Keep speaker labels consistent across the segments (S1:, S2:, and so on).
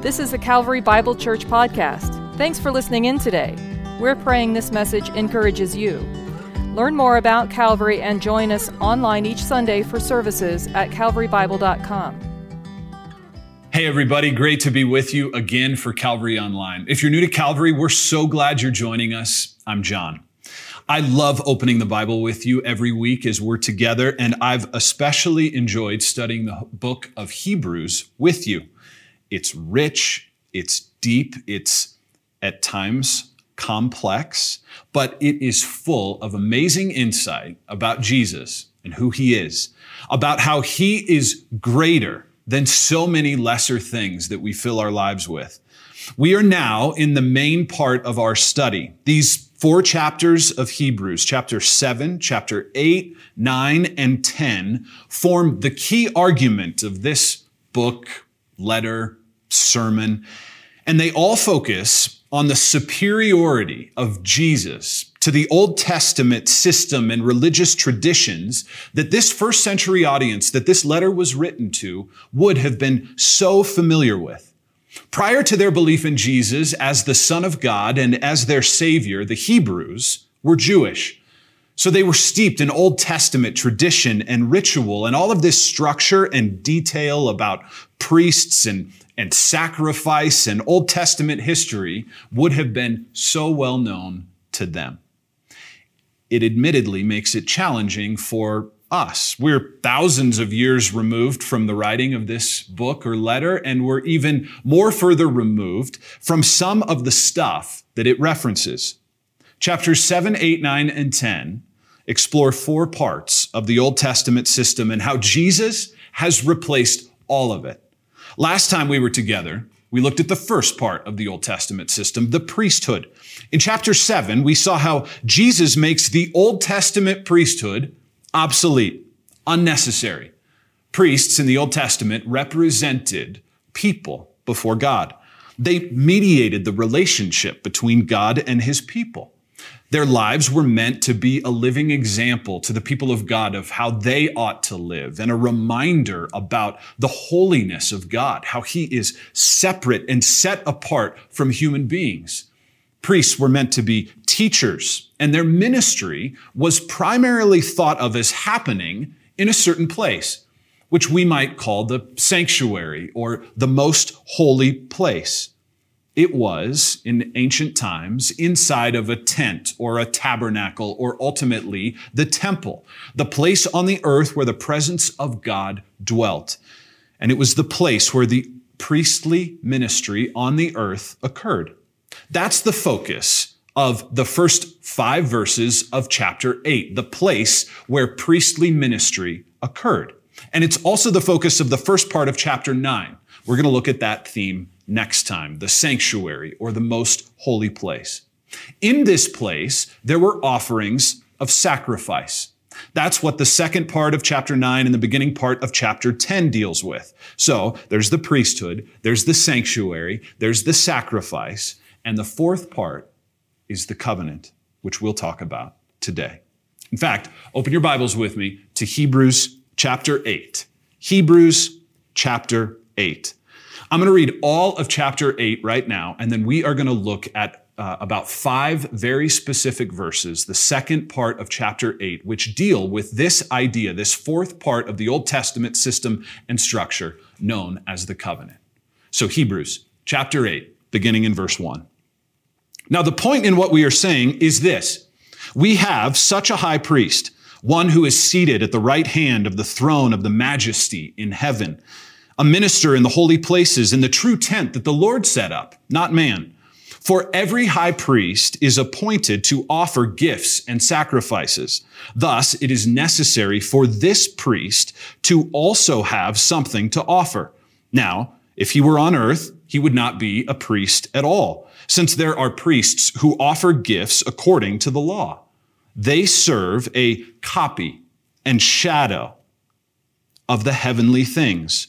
S1: This is the Calvary Bible Church podcast. Thanks for listening in today. We're praying this message encourages you. Learn more about Calvary and join us online each Sunday for services at calvarybible.com.
S2: Hey, everybody, great to be with you again for Calvary Online. If you're new to Calvary, we're so glad you're joining us. I'm John. I love opening the Bible with you every week as we're together, and I've especially enjoyed studying the book of Hebrews with you. It's rich, it's deep, it's at times complex, but it is full of amazing insight about Jesus and who he is, about how he is greater than so many lesser things that we fill our lives with. We are now in the main part of our study. These four chapters of Hebrews, chapter 7, chapter 8, 9, and 10, form the key argument of this book, letter, sermon, and they all focus on the superiority of Jesus to the Old Testament system and religious traditions that this first century audience that this letter was written to would have been so familiar with. Prior to their belief in Jesus as the Son of God and as their Savior, the Hebrews were Jewish. So they were steeped in Old Testament tradition and ritual and all of this structure and detail about priests and, and sacrifice and Old Testament history would have been so well known to them. It admittedly makes it challenging for us. We're thousands of years removed from the writing of this book or letter, and we're even more further removed from some of the stuff that it references. Chapters 7, 8, 9, and 10 explore four parts of the Old Testament system and how Jesus has replaced all of it. Last time we were together, we looked at the first part of the Old Testament system, the priesthood. In chapter 7, we saw how Jesus makes the Old Testament priesthood obsolete, unnecessary. Priests in the Old Testament represented people before God. They mediated the relationship between God and his people. Their lives were meant to be a living example to the people of God of how they ought to live and a reminder about the holiness of God, how he is separate and set apart from human beings. Priests were meant to be teachers, and their ministry was primarily thought of as happening in a certain place, which we might call the sanctuary or the most holy place. It was, in ancient times, inside of a tent or a tabernacle or ultimately the temple, the place on the earth where the presence of God dwelt. And it was the place where the priestly ministry on the earth occurred. That's the focus of the first five verses of chapter eight, the place where priestly ministry occurred. And it's also the focus of the first part of chapter nine. We're going to look at that theme next time, the sanctuary or the most holy place. In this place, there were offerings of sacrifice. That's what the second part of chapter 9 and the beginning part of chapter 10 deals with. So there's the priesthood, there's the sanctuary, there's the sacrifice, and the fourth part is the covenant, which we'll talk about today. In fact, open your Bibles with me to Hebrews chapter 8. Hebrews chapter 8. I'm going to read all of chapter 8 right now, and then we are going to look at uh, about five very specific verses, the second part of chapter 8, which deal with this idea, this fourth part of the Old Testament system and structure known as the covenant. So, Hebrews chapter 8, beginning in verse 1. Now, the point in what we are saying is this we have such a high priest, one who is seated at the right hand of the throne of the majesty in heaven, a minister in the holy places, in the true tent that the Lord set up, not man. For every high priest is appointed to offer gifts and sacrifices. Thus, it is necessary for this priest to also have something to offer. Now, if he were on earth, he would not be a priest at all since there are priests who offer gifts according to the law. They serve a copy and shadow of the heavenly things.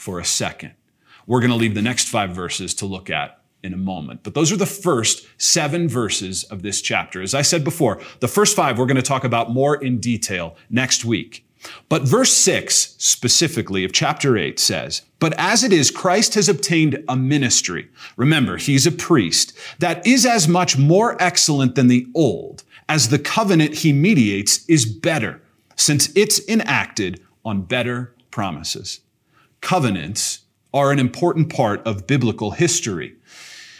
S2: for a second. We're going to leave the next five verses to look at in a moment. But those are the first seven verses of this chapter. As I said before, the first five we're going to talk about more in detail next week. But verse six specifically of chapter eight says, But as it is, Christ has obtained a ministry. Remember, he's a priest that is as much more excellent than the old as the covenant he mediates is better since it's enacted on better promises. Covenants are an important part of biblical history.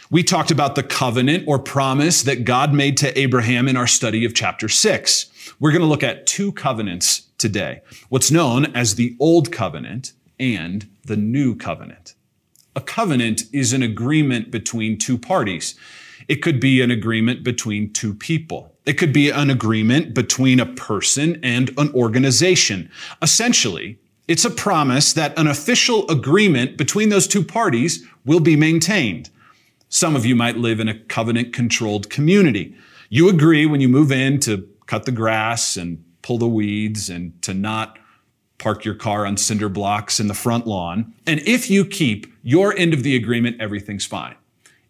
S2: We talked about the covenant or promise that God made to Abraham in our study of chapter six. We're going to look at two covenants today. What's known as the Old Covenant and the New Covenant. A covenant is an agreement between two parties. It could be an agreement between two people. It could be an agreement between a person and an organization. Essentially, it's a promise that an official agreement between those two parties will be maintained. Some of you might live in a covenant controlled community. You agree when you move in to cut the grass and pull the weeds and to not park your car on cinder blocks in the front lawn. And if you keep your end of the agreement, everything's fine.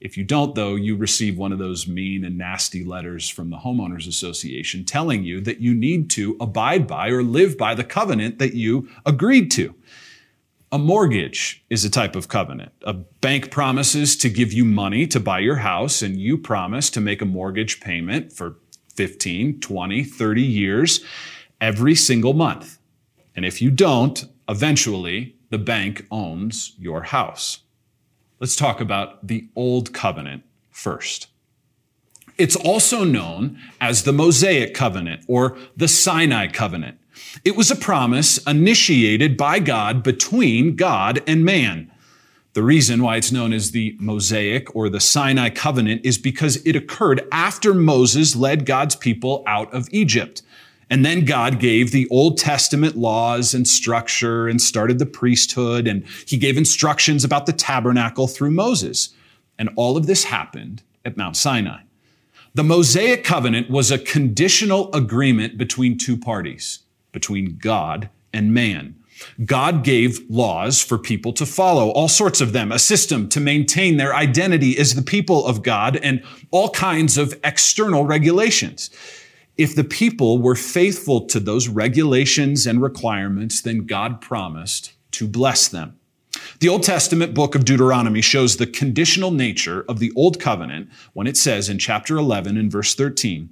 S2: If you don't, though, you receive one of those mean and nasty letters from the Homeowners Association telling you that you need to abide by or live by the covenant that you agreed to. A mortgage is a type of covenant. A bank promises to give you money to buy your house, and you promise to make a mortgage payment for 15, 20, 30 years every single month. And if you don't, eventually the bank owns your house. Let's talk about the Old Covenant first. It's also known as the Mosaic Covenant or the Sinai Covenant. It was a promise initiated by God between God and man. The reason why it's known as the Mosaic or the Sinai covenant is because it occurred after Moses led God's people out of Egypt. And then God gave the Old Testament laws and structure and started the priesthood and he gave instructions about the tabernacle through Moses. And all of this happened at Mount Sinai. The Mosaic covenant was a conditional agreement between two parties between God and man. God gave laws for people to follow, all sorts of them, a system to maintain their identity as the people of God, and all kinds of external regulations. If the people were faithful to those regulations and requirements, then God promised to bless them. The Old Testament book of Deuteronomy shows the conditional nature of the Old Covenant when it says in chapter 11 and verse 13,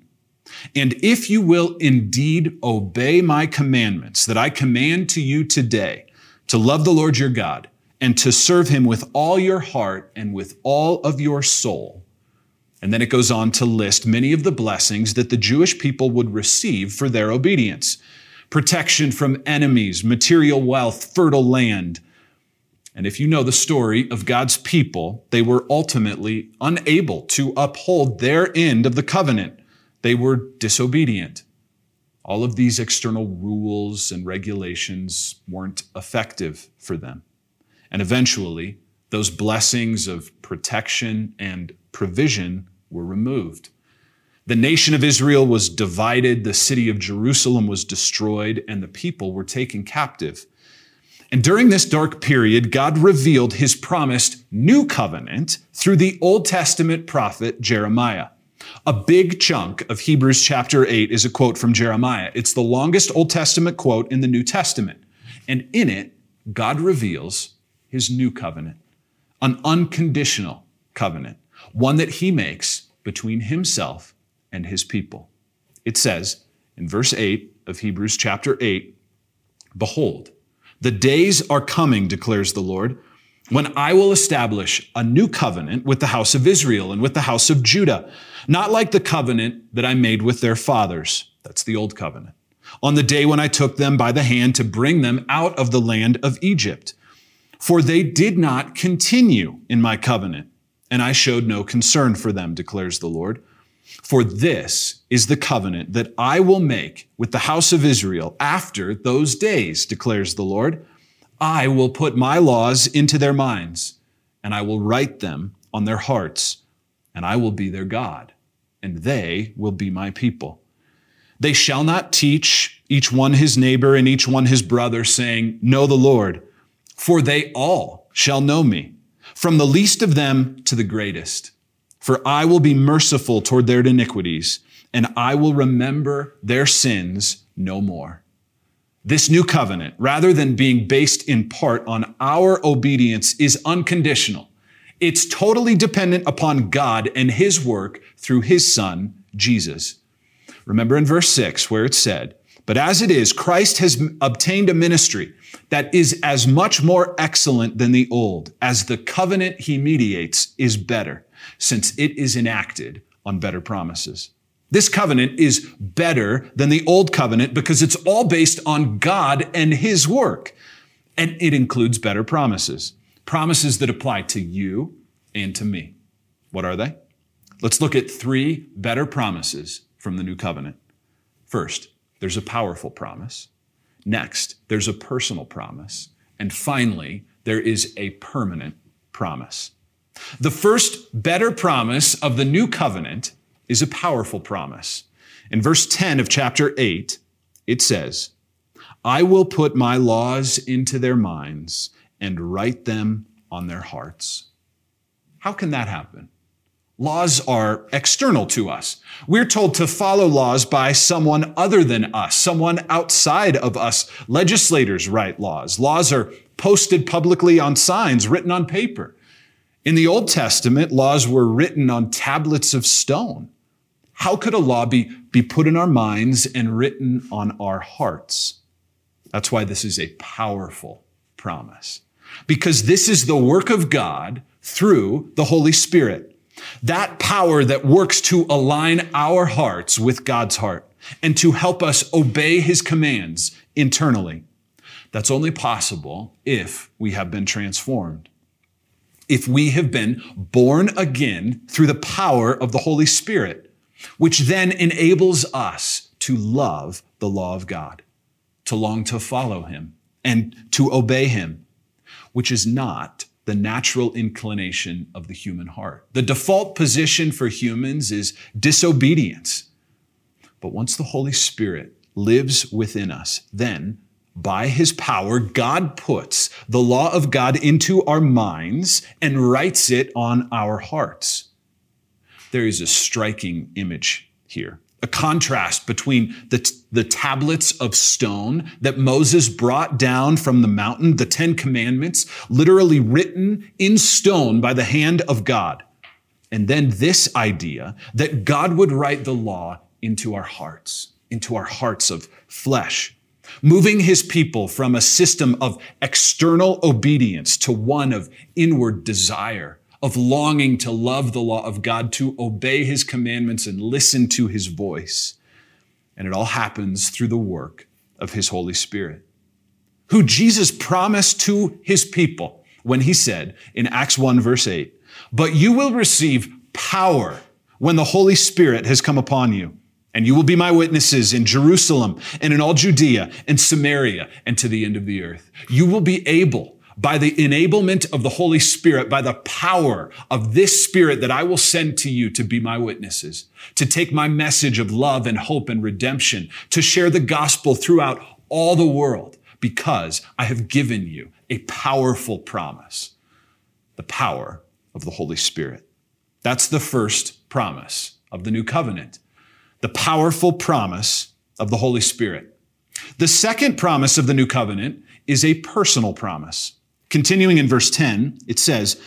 S2: and if you will indeed obey my commandments that I command to you today, to love the Lord your God and to serve him with all your heart and with all of your soul. And then it goes on to list many of the blessings that the Jewish people would receive for their obedience protection from enemies, material wealth, fertile land. And if you know the story of God's people, they were ultimately unable to uphold their end of the covenant. They were disobedient. All of these external rules and regulations weren't effective for them. And eventually, those blessings of protection and provision were removed. The nation of Israel was divided, the city of Jerusalem was destroyed, and the people were taken captive. And during this dark period, God revealed his promised new covenant through the Old Testament prophet Jeremiah. A big chunk of Hebrews chapter 8 is a quote from Jeremiah. It's the longest Old Testament quote in the New Testament. And in it, God reveals his new covenant, an unconditional covenant, one that he makes between himself and his people. It says in verse 8 of Hebrews chapter 8, Behold, the days are coming, declares the Lord, when I will establish a new covenant with the house of Israel and with the house of Judah, not like the covenant that I made with their fathers. That's the old covenant. On the day when I took them by the hand to bring them out of the land of Egypt. For they did not continue in my covenant, and I showed no concern for them, declares the Lord. For this is the covenant that I will make with the house of Israel after those days, declares the Lord. I will put my laws into their minds, and I will write them on their hearts, and I will be their God, and they will be my people. They shall not teach each one his neighbor and each one his brother, saying, Know the Lord, for they all shall know me, from the least of them to the greatest. For I will be merciful toward their iniquities, and I will remember their sins no more. This new covenant, rather than being based in part on our obedience, is unconditional. It's totally dependent upon God and His work through His Son, Jesus. Remember in verse 6 where it said, But as it is, Christ has obtained a ministry that is as much more excellent than the old, as the covenant He mediates is better, since it is enacted on better promises. This covenant is better than the old covenant because it's all based on God and His work. And it includes better promises, promises that apply to you and to me. What are they? Let's look at three better promises from the new covenant. First, there's a powerful promise. Next, there's a personal promise. And finally, there is a permanent promise. The first better promise of the new covenant is a powerful promise. In verse 10 of chapter 8, it says, I will put my laws into their minds and write them on their hearts. How can that happen? Laws are external to us. We're told to follow laws by someone other than us, someone outside of us. Legislators write laws. Laws are posted publicly on signs written on paper. In the Old Testament, laws were written on tablets of stone. How could a law be, be put in our minds and written on our hearts? That's why this is a powerful promise. Because this is the work of God through the Holy Spirit. That power that works to align our hearts with God's heart and to help us obey his commands internally. That's only possible if we have been transformed. If we have been born again through the power of the Holy Spirit which then enables us to love the law of God, to long to follow him and to obey him, which is not the natural inclination of the human heart. The default position for humans is disobedience. But once the Holy Spirit lives within us, then by his power, God puts the law of God into our minds and writes it on our hearts there is a striking image here. A contrast between the, t- the tablets of stone that Moses brought down from the mountain, the Ten Commandments, literally written in stone by the hand of God. And then this idea that God would write the law into our hearts, into our hearts of flesh, moving his people from a system of external obedience to one of inward desire of longing to love the law of God, to obey his commandments and listen to his voice. And it all happens through the work of his Holy Spirit, who Jesus promised to his people when he said in Acts 1 verse 8, but you will receive power when the Holy Spirit has come upon you. And you will be my witnesses in Jerusalem and in all Judea and Samaria and to the end of the earth. You will be able by the enablement of the Holy Spirit, by the power of this Spirit that I will send to you to be my witnesses, to take my message of love and hope and redemption, to share the gospel throughout all the world, because I have given you a powerful promise, the power of the Holy Spirit. That's the first promise of the new covenant, the powerful promise of the Holy Spirit. The second promise of the new covenant is a personal promise. Continuing in verse 10, it says,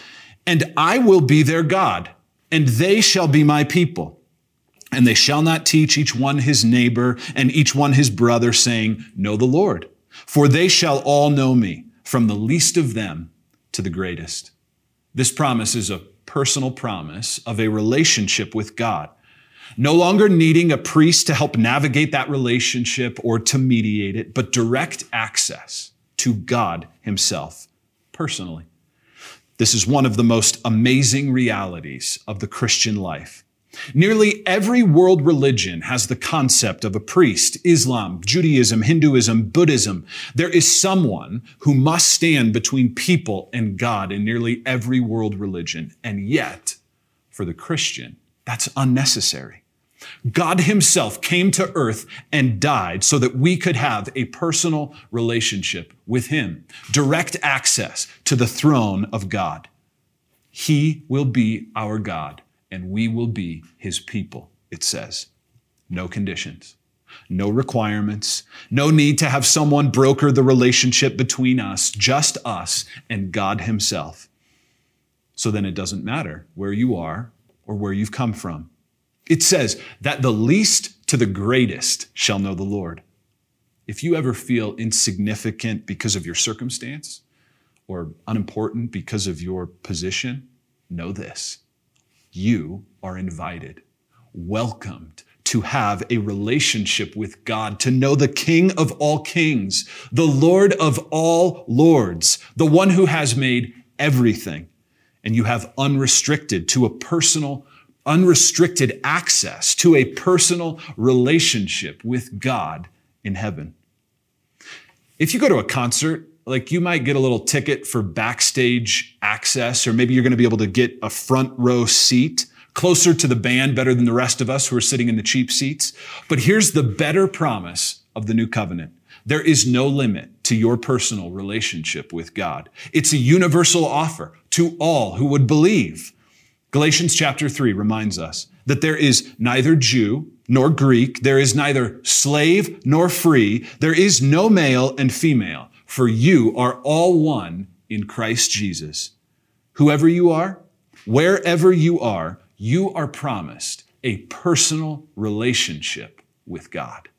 S2: And I will be their God, and they shall be my people. And they shall not teach each one his neighbor and each one his brother, saying, Know the Lord. For they shall all know me, from the least of them to the greatest. This promise is a personal promise of a relationship with God. No longer needing a priest to help navigate that relationship or to mediate it, but direct access to God himself personally. This is one of the most amazing realities of the Christian life. Nearly every world religion has the concept of a priest. Islam, Judaism, Hinduism, Buddhism. There is someone who must stand between people and God in nearly every world religion. And yet, for the Christian, that's unnecessary. God himself came to earth and died so that we could have a personal relationship with him, direct access to the throne of God. He will be our God and we will be his people, it says. No conditions, no requirements, no need to have someone broker the relationship between us, just us and God himself. So then it doesn't matter where you are or where you've come from. It says that the least to the greatest shall know the Lord. If you ever feel insignificant because of your circumstance or unimportant because of your position, know this you are invited, welcomed to have a relationship with God, to know the King of all kings, the Lord of all lords, the one who has made everything. And you have unrestricted to a personal, unrestricted access to a personal relationship with God in heaven. If you go to a concert, like you might get a little ticket for backstage access, or maybe you're going to be able to get a front row seat closer to the band, better than the rest of us who are sitting in the cheap seats. But here's the better promise of the new covenant. There is no limit to your personal relationship with God. It's a universal offer to all who would believe. Galatians chapter 3 reminds us that there is neither Jew nor Greek, there is neither slave nor free, there is no male and female for you are all one in Christ Jesus. Whoever you are, wherever you are, you are promised a personal relationship with God.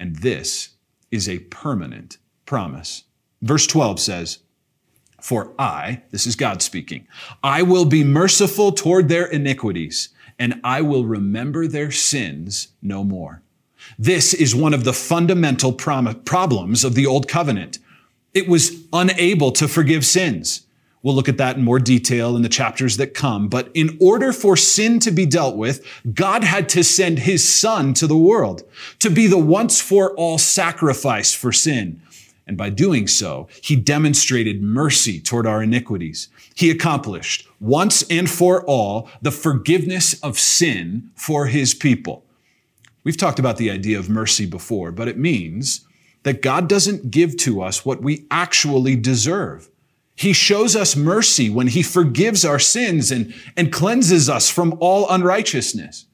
S2: And this is a permanent promise. Verse 12 says, For I, this is God speaking, I will be merciful toward their iniquities, and I will remember their sins no more. This is one of the fundamental prom- problems of the Old Covenant. It was unable to forgive sins. We'll look at that in more detail in the chapters that come. But in order for sin to be dealt with, God had to send his son to the world to be the once for all sacrifice for sin. And by doing so, he demonstrated mercy toward our iniquities. He accomplished once and for all the forgiveness of sin for his people. We've talked about the idea of mercy before, but it means that God doesn't give to us what we actually deserve. He shows us mercy when he forgives our sins and, and cleanses us from all unrighteousness.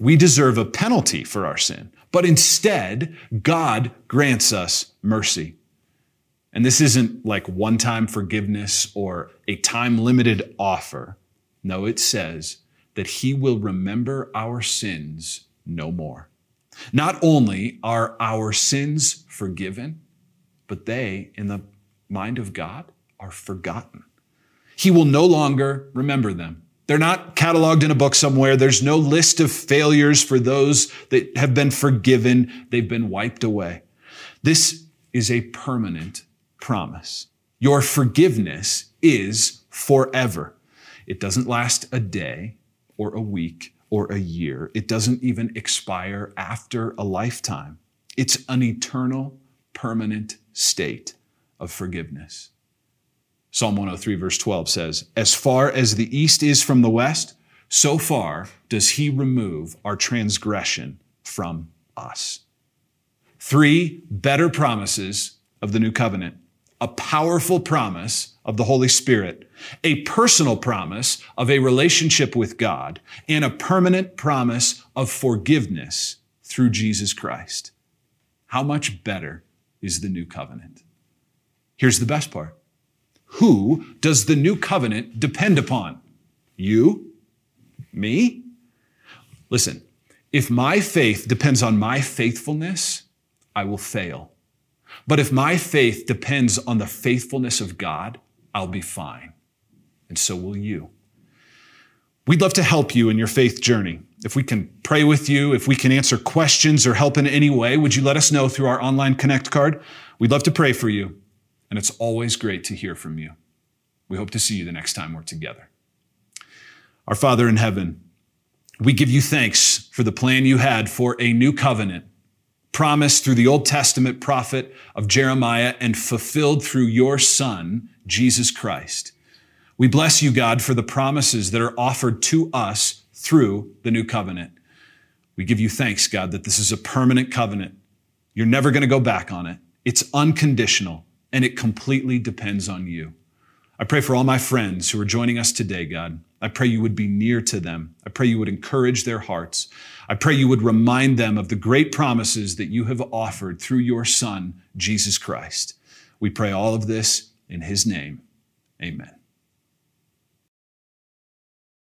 S2: We deserve a penalty for our sin, but instead, God grants us mercy. And this isn't like one time forgiveness or a time limited offer. No, it says that he will remember our sins no more. Not only are our sins forgiven, but they, in the mind of God, are forgotten. He will no longer remember them. They're not cataloged in a book somewhere. There's no list of failures for those that have been forgiven. They've been wiped away. This is a permanent promise. Your forgiveness is forever. It doesn't last a day or a week or a year. It doesn't even expire after a lifetime. It's an eternal, permanent state of forgiveness. Psalm 103, verse 12 says, As far as the east is from the west, so far does he remove our transgression from us. Three better promises of the new covenant a powerful promise of the Holy Spirit, a personal promise of a relationship with God, and a permanent promise of forgiveness through Jesus Christ. How much better is the new covenant? Here's the best part. Who does the new covenant depend upon? You? Me? Listen, if my faith depends on my faithfulness, I will fail. But if my faith depends on the faithfulness of God, I'll be fine. And so will you. We'd love to help you in your faith journey. If we can pray with you, if we can answer questions or help in any way, would you let us know through our online Connect card? We'd love to pray for you. And it's always great to hear from you. We hope to see you the next time we're together. Our Father in heaven, We give you thanks for the plan you had for a new covenant, promised through the Old Testament prophet of Jeremiah and fulfilled through your Son, Jesus Christ. We bless you, God, for the promises that are offered to us through the new covenant. We give you thanks, God, that this is a permanent covenant. You're never going to go back on it. It's unconditional and it completely depends on you. I pray for all my friends who are joining us today, God. I pray you would be near to them. I pray you would encourage their hearts. I pray you would remind them of the great promises that you have offered through your Son, Jesus Christ. We pray all of this in his name. Amen.